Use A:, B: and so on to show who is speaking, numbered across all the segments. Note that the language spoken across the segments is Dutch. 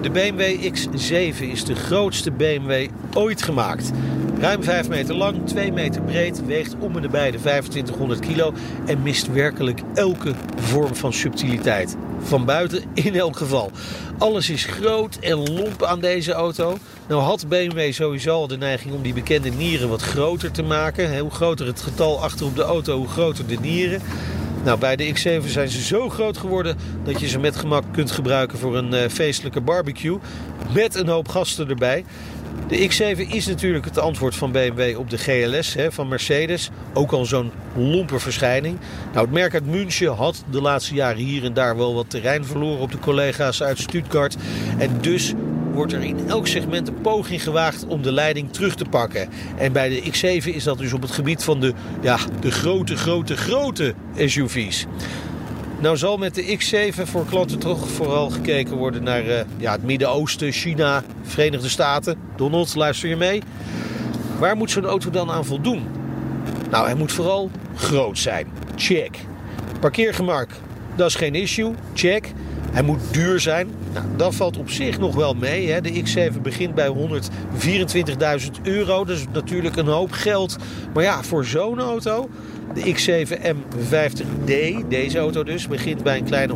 A: De BMW X7 is de grootste BMW ooit gemaakt. Ruim 5 meter lang, 2 meter breed, weegt om en nabij de 2500 kilo en mist werkelijk elke vorm van subtiliteit. Van buiten in elk geval. Alles is groot en lomp aan deze auto. Nou had BMW sowieso al de neiging om die bekende nieren wat groter te maken. Hoe groter het getal achter op de auto, hoe groter de nieren. Nou, bij de X7 zijn ze zo groot geworden dat je ze met gemak kunt gebruiken voor een uh, feestelijke barbecue. Met een hoop gasten erbij. De X7 is natuurlijk het antwoord van BMW op de GLS hè, van Mercedes. Ook al zo'n lompe verschijning. Nou, het merk uit München had de laatste jaren hier en daar wel wat terrein verloren op de collega's uit Stuttgart. En dus wordt er in elk segment een poging gewaagd om de leiding terug te pakken. En bij de X7 is dat dus op het gebied van de, ja, de grote, grote, grote SUV's. Nou zal met de X7 voor klanten toch vooral gekeken worden naar uh, ja, het Midden-Oosten, China, Verenigde Staten. Donald, luister je mee? Waar moet zo'n auto dan aan voldoen? Nou, hij moet vooral groot zijn. Check. Parkeergemak, dat is geen issue. Check. Hij moet duur zijn. Nou, dat valt op zich nog wel mee. Hè. De X7 begint bij 124.000 euro. Dat is natuurlijk een hoop geld. Maar ja, voor zo'n auto... De X7 M50D, deze auto dus, begint bij een kleine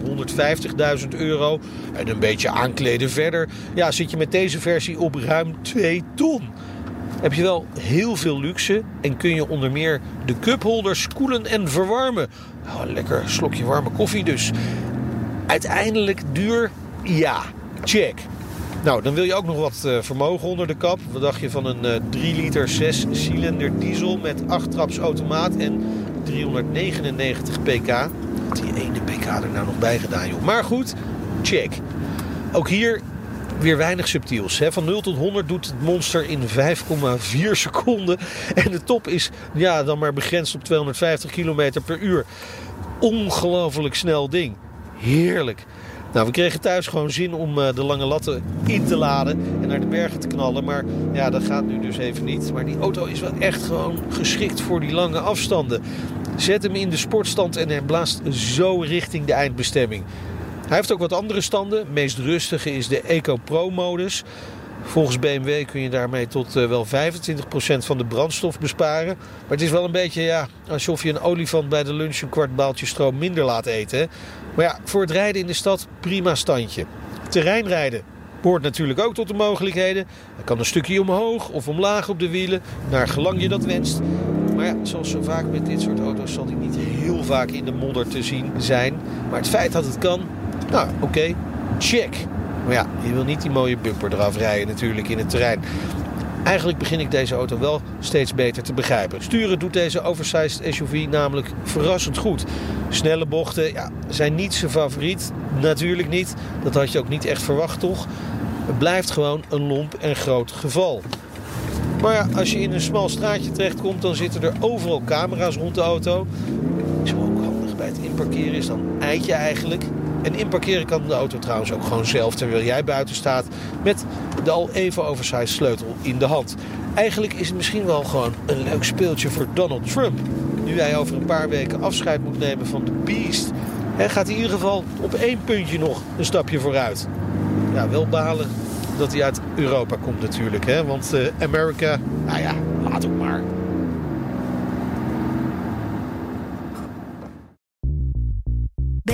A: 150.000 euro. En een beetje aankleden verder, ja, zit je met deze versie op ruim 2 ton. Heb je wel heel veel luxe en kun je onder meer de cupholders koelen en verwarmen. Oh, lekker slokje warme koffie dus. Uiteindelijk duur, ja, check. Nou, dan wil je ook nog wat uh, vermogen onder de kap. Wat dacht je van een uh, 3 liter 6 cilinder diesel met 8 traps automaat en 399 pk? Had die ene pk er nou nog bij gedaan, joh. Maar goed, check. Ook hier weer weinig subtiels. Hè. Van 0 tot 100 doet het monster in 5,4 seconden. En de top is ja, dan maar begrensd op 250 km per uur. Ongelooflijk snel ding. Heerlijk. Nou, we kregen thuis gewoon zin om uh, de lange latten in te laden en naar de bergen te knallen. Maar ja, dat gaat nu dus even niet. Maar die auto is wel echt gewoon geschikt voor die lange afstanden. Zet hem in de sportstand en hij blaast zo richting de eindbestemming. Hij heeft ook wat andere standen. Meest rustige is de Eco Pro modus. Volgens BMW kun je daarmee tot uh, wel 25% van de brandstof besparen. Maar het is wel een beetje ja, alsof je een olifant bij de lunch een kwart baaltje stroom minder laat eten. Maar ja, voor het rijden in de stad prima standje. Terreinrijden hoort natuurlijk ook tot de mogelijkheden. Er kan een stukje omhoog of omlaag op de wielen, naar gelang je dat wenst. Maar ja, zoals zo vaak met dit soort auto's zal die niet heel vaak in de modder te zien zijn. Maar het feit dat het kan, nou oké, check. Maar ja, je wil niet die mooie bumper eraf rijden natuurlijk in het terrein. Eigenlijk begin ik deze auto wel steeds beter te begrijpen. Sturen doet deze oversized SUV namelijk verrassend goed. Snelle bochten ja, zijn niet zijn favoriet. Natuurlijk niet. Dat had je ook niet echt verwacht toch? Het blijft gewoon een lomp en groot geval. Maar ja, als je in een smal straatje terechtkomt, dan zitten er overal camera's rond de auto. Zo ook handig bij het inparkeren is, dan eet je eigenlijk. En inparkeren kan de auto trouwens ook gewoon zelf terwijl jij buiten staat met de al even oversized sleutel in de hand. Eigenlijk is het misschien wel gewoon een leuk speeltje voor Donald Trump. Nu hij over een paar weken afscheid moet nemen van de Beast, hij gaat in ieder geval op één puntje nog een stapje vooruit. Ja, wel balen dat hij uit Europa komt natuurlijk. Hè? Want uh, Amerika, nou ja, laat ook maar.